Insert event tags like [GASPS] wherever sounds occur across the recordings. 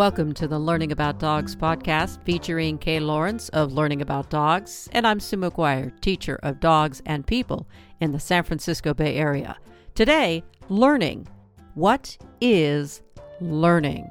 Welcome to the Learning About Dogs podcast featuring Kay Laurence of Learning About Dogs, and I'm Sue McGuire, teacher of dogs and people in the San Francisco Bay Area. Today, learning. What is learning?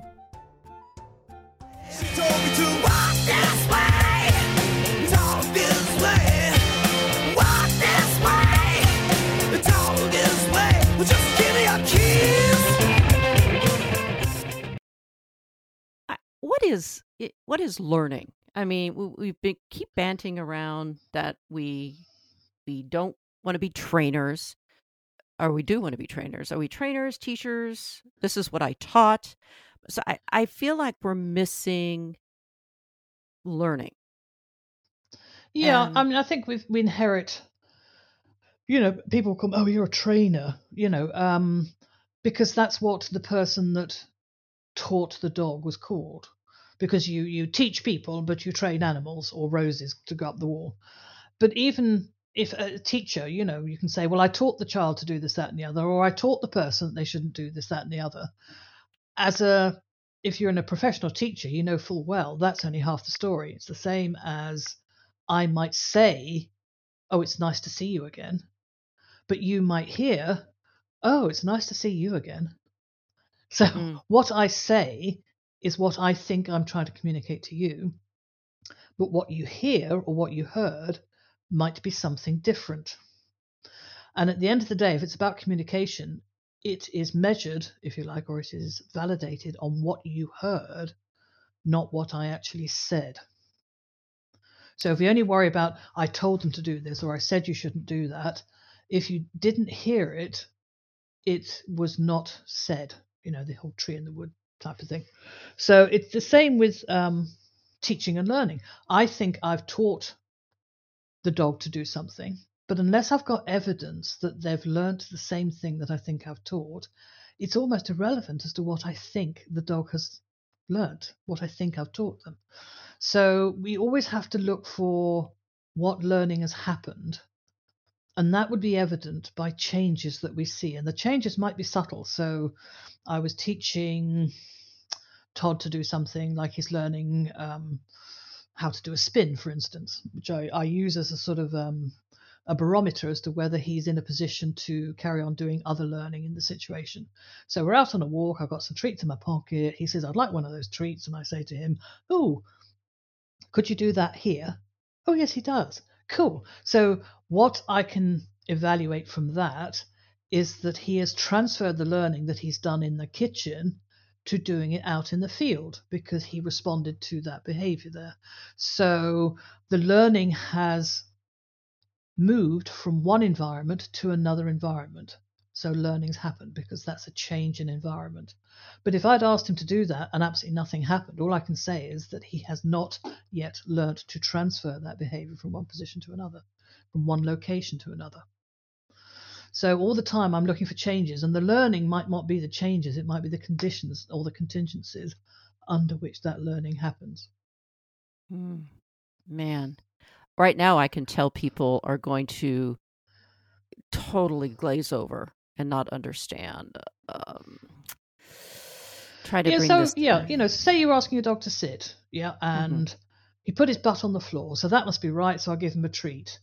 Is it- what is learning? I mean, we, we've been keep banting around that we we don't want to be trainers, or we do want to be trainers. Are we trainers, teachers? This is what I taught. So I, I feel like we're missing learning. Yeah, Um, I mean, I think we we inherit. You know, people come, oh, you're a trainer. You know, um, because that's what the person that taught the dog was called. Because you you teach people, but you train animals or roses to go up the wall. But even if a teacher, you know, you can say, well, I taught the child to do this, that, and the other, or I taught the person that they shouldn't do this, that, and the other. As a if you're in a professional teacher, you know full well that's only half the story. It's the same as I might say, Oh, it's nice to see you again. But you might hear, Oh, it's nice to see you again. So Mm. [LAUGHS] what I say is what I think I'm trying to communicate to you. But what you hear or what you heard might be something different. And at the end of the day, if it's about communication, it is measured, if you like, or it is validated on what you heard, not what I actually said. So if you only worry about, I told them to do this or I said you shouldn't do that, if you didn't hear it, it was not said, you know, the whole tree in the wood type of thing. So it's the same with um, teaching and learning. I think I've taught the dog to do something, but unless I've got evidence that they've learnt the same thing that I think I've taught, it's almost irrelevant as to what I think the dog has learnt, what I think I've taught them. So we always have to look for what learning has happened. And that would be evident by changes that we see. And the changes might be subtle. So I was teaching Todd to do something like he's learning um, how to do a spin, for instance, which I, I use as a sort of um, a barometer as to whether he's in a position to carry on doing other learning in the situation. So we're out on a walk. I've got some treats in my pocket. He says, I'd like one of those treats. And I say to him, Oh, could you do that here? Oh, yes, he does. Cool. So, what I can evaluate from that is that he has transferred the learning that he's done in the kitchen to doing it out in the field because he responded to that behavior there. So, the learning has moved from one environment to another environment. So, learning's happened because that's a change in environment. But if I'd asked him to do that and absolutely nothing happened, all I can say is that he has not yet learnt to transfer that behavior from one position to another, from one location to another. So all the time I'm looking for changes, and the learning might not be the changes, it might be the conditions or the contingencies under which that learning happens. Mm, man, right now I can tell people are going to totally glaze over and not understand. Um, try to yeah, bring so this. yeah, you know, say you're asking a dog to sit, yeah, and he put his butt on the floor, so that must be right. So I'll give him a treat.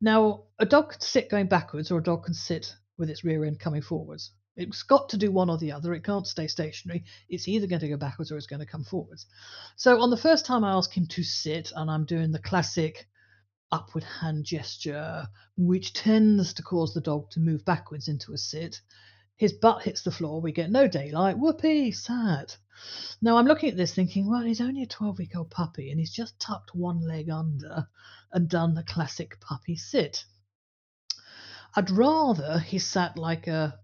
Now, a dog can sit going backwards, or a dog can sit with its rear end coming forwards. It's got to do one or the other. It can't stay stationary. It's either going to go backwards or it's going to come forwards. So on the first time I ask him to sit, and I'm doing the classic upward hand gesture, which tends to cause the dog to move backwards into a sit. His butt hits the floor. We get no daylight. Whoopee, sad. Now I'm looking at this thinking, well, he's only a 12 week old puppy and he's just tucked one leg under and done the classic puppy sit. I'd rather he sat like a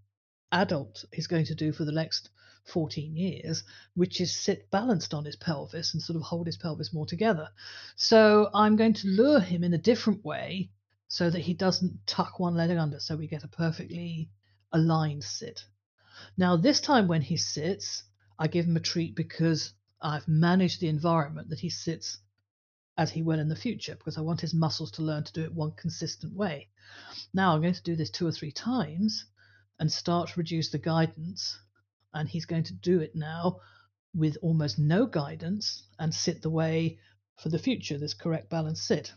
adult is going to do for the next 14 years, which is sit balanced on his pelvis and sort of hold his pelvis more together. So I'm going to lure him in a different way so that he doesn't tuck one leg under, so we get a perfectly aligned sit. Now, this time when he sits, I give him a treat because I've managed the environment that he sits as he will in the future because I want his muscles to learn to do it one consistent way. Now I'm going to do this two or three times and start to reduce the guidance, and he's going to do it now with almost no guidance and sit the way for the future, this correct balance sit.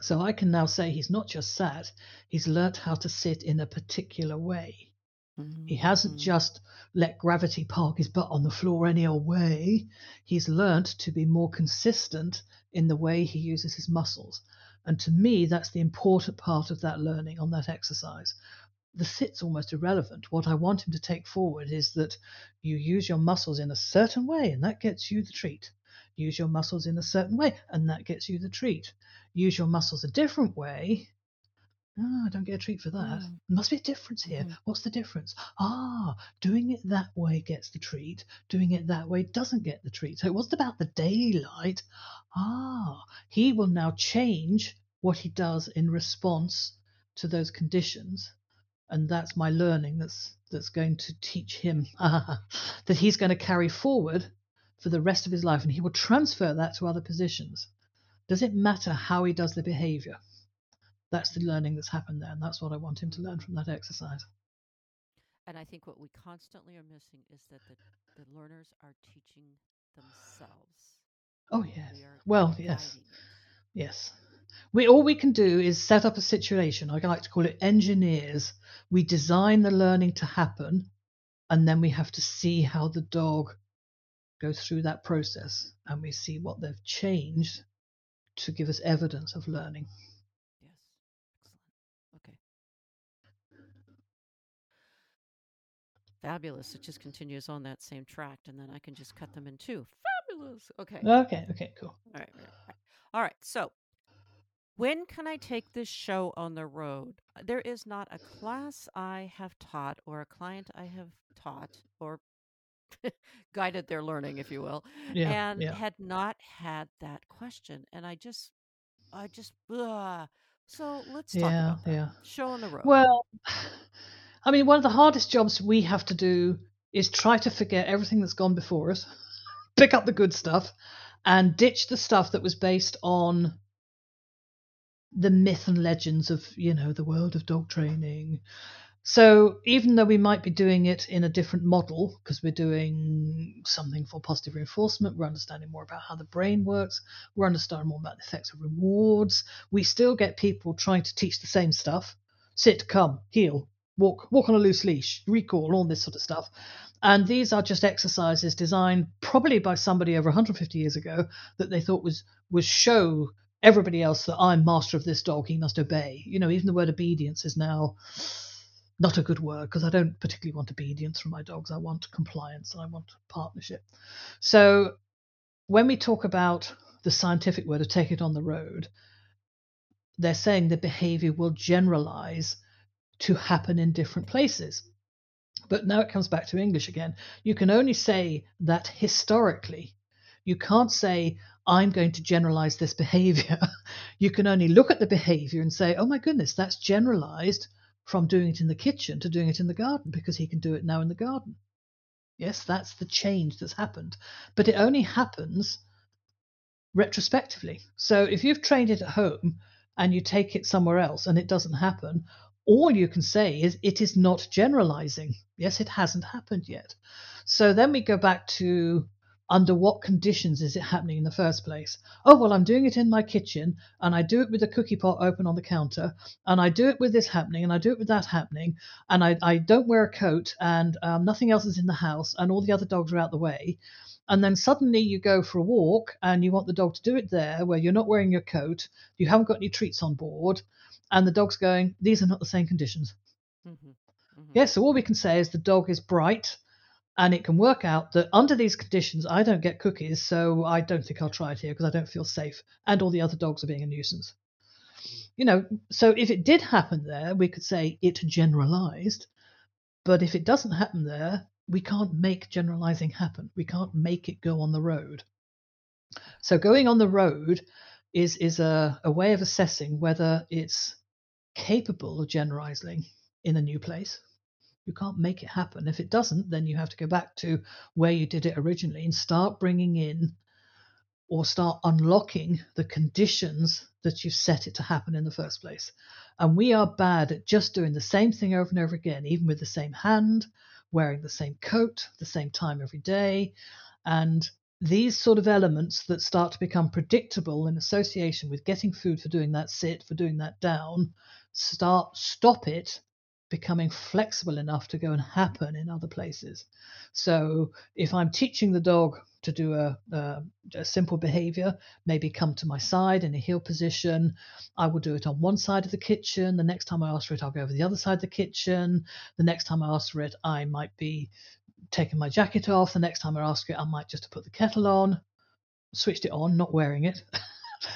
So I can now say he's not just sat, he's learnt how to sit in a particular way. He hasn't Mhm. just let gravity park his butt on the floor any old way. He's learnt to be more consistent in the way he uses his muscles. And to me, that's the important part of that learning on that exercise. The sit's almost irrelevant. What I want him to take forward is that you use your muscles in a certain way, and that gets you the treat. Use your muscles in a certain way, and that gets you the treat. Use your muscles a different way. Ah, I don't get a treat for that. Mm. Must be a difference here. Mhm. What's the difference? Ah, doing it that way gets the treat. Doing it that way doesn't get the treat. So it wasn't about the daylight. Ah, he will now change what he does in response to those conditions. And that's my learning that's that's going to teach him [LAUGHS] that he's going to carry forward for the rest of his life and he will transfer that to other positions. Does it matter how he does the behavior? That's the learning that's happened there, and that's what I want him to learn from that exercise. And I think what we constantly are missing is that the, the learners are teaching themselves. Oh yes. We Well, yes. Yes. We all we can do is set up a situation. I like to call it engineers. We design the learning to happen, and then we have to see how the dog goes through that process, and we see what they've changed to give us evidence of learning. Yes. Excellent. Okay. Fabulous. It just continues on that same track, and then I can just cut them in two. Fabulous. Okay. Okay. Okay. Cool. All right, right, right. All right. So, when can I take this show on the road? Uh, There is not a class I have taught or a client I have taught or [LAUGHS] guided their learning, if you will, Yeah. and yeah. had not had that question. And I just, I just, ugh. so let's talk Yeah. about that. Yeah. Show on the road. Well, [SIGHS] I mean, one of the hardest jobs we have to do is try to forget everything that's gone before us, [LAUGHS] pick up the good stuff, and ditch the stuff that was based on the myth and legends of, you know, the world of dog training. So even though we might be doing it in a different model, because we're doing something for positive reinforcement, we're understanding more about how the brain works, we're understanding more about the effects of rewards, we still get people trying to teach the same stuff sit, come, heel, walk, walk on a loose leash, recall, all this sort of stuff. And these are just exercises designed probably by somebody over 150 years ago that they thought was was show everybody else that I'm master of this dog, he must obey. You know, even the word obedience is now not a good word because I don't particularly want obedience from my dogs. I want compliance and I want partnership. So when we talk about the scientific word of take it on the road, they're saying the behavior will generalize to happen in different places. But now it comes back to English again. You can only say that historically. You can't say, I'm going to generalize this [LAUGHS] behavior. you can only look at the behavior and say, oh my goodness, that's generalized from doing it in the kitchen to doing it in the garden because he can do it now in the garden. Yes, that's the change that's happened. But it only happens retrospectively. So if you've trained it at home and you take it somewhere else and it doesn't happen, all you can say is it is not generalizing. Yes, it hasn't happened yet. So then we go back to under what conditions is it happening in the first place? Oh, well, I'm doing it in my kitchen and I do it with the cookie pot open on the counter and I do it with this happening and I do it with that happening and I, I don't wear a coat and um, nothing else is in the house and all the other dogs are out the way. And then suddenly you go for a walk and you want the dog to do it there where you're not wearing your coat, you haven't got any treats on board, and the dog's going, These are not the same conditions. Mhm, mhm. Yes, so all we can say is the dog is bright and it can work out that under these conditions I don't get cookies, so I don't think I'll try it here because I don't feel safe, and all the other dogs are being a nuisance. You know, so if it did happen there, we could say it generalized, but if it doesn't happen there, we can't make generalizing happen. We can't make it go on the road. So going on the road is is a, a way of assessing whether it's capable of generalizing in a new place. You can't make it happen. If it doesn't, then you have to go back to where you did it originally and start bringing in or start unlocking the conditions that you set it to happen in the first place. And we are bad at just doing the same thing over and over again, even with the same hand, wearing the same coat, the same time every day. And these sort of elements that start to become predictable in association with getting food for doing that sit, for doing that down, start stop it becoming flexible enough to go and happen in other places. So if I'm teaching the dog to do a, a, a, simple behavior, maybe come to my side in a heel position, I will do it on one side of the kitchen. The next time I ask for it, I'll go over the other side of the kitchen. The next time I ask for it, I might be taking my jacket off. The next time I ask it, I might just put the kettle on, switched it on, not wearing it. [LAUGHS]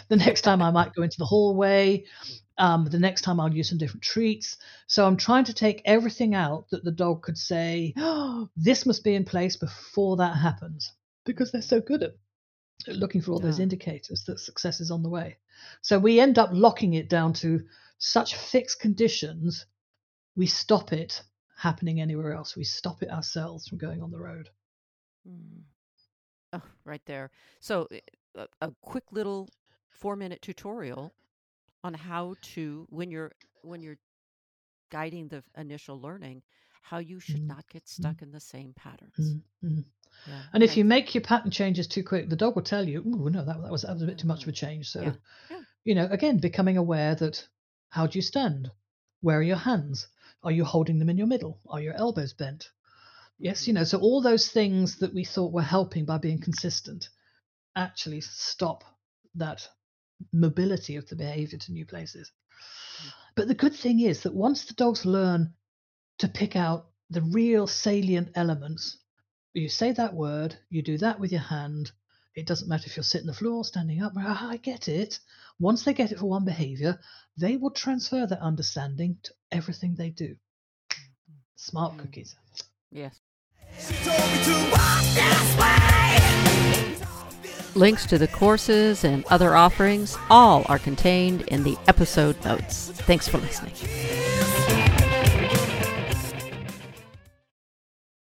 the next time I might go into the hallway. Um, the next time I'll use some different treats. So I'm trying to take everything out that the dog could say, oh, [GASPS] this must be in place before that happens, because they're so good at looking for all yeah. those indicators that success is on the way. So we end up locking it down to such fixed conditions, we stop it happening anywhere else. We stop it ourselves from going on the road. Mm. Oh, right there. So, eh, a, a quick little four minute tutorial on how to when you're when you're guiding the initial learning how you should mm. not get mm-hmm. stuck in the same patterns mm. yeah, and if you make your pattern changes too quick the dog will tell you oh no that, that was that was a bit too much of a change so yeah. Yeah. you know again becoming aware that how do you stand where are your hands are you holding them in your middle are your elbows bent yes you know so all those things that we thought were helping by being consistent actually stop that mobility of the behavior to new places. Mm. But the good thing is that once the dogs learn to pick out the real salient elements, you say that word, you do that with your hand. It doesn't matter if you're sitting on the floor, standing up. Ah, I get it. Once they get it for one behavior, they will transfer that understanding to everything they do. Mm-hmm. Smart mm. cookies. Yes. Links to the courses and other offerings all are contained in the episode notes. Thanks for listening.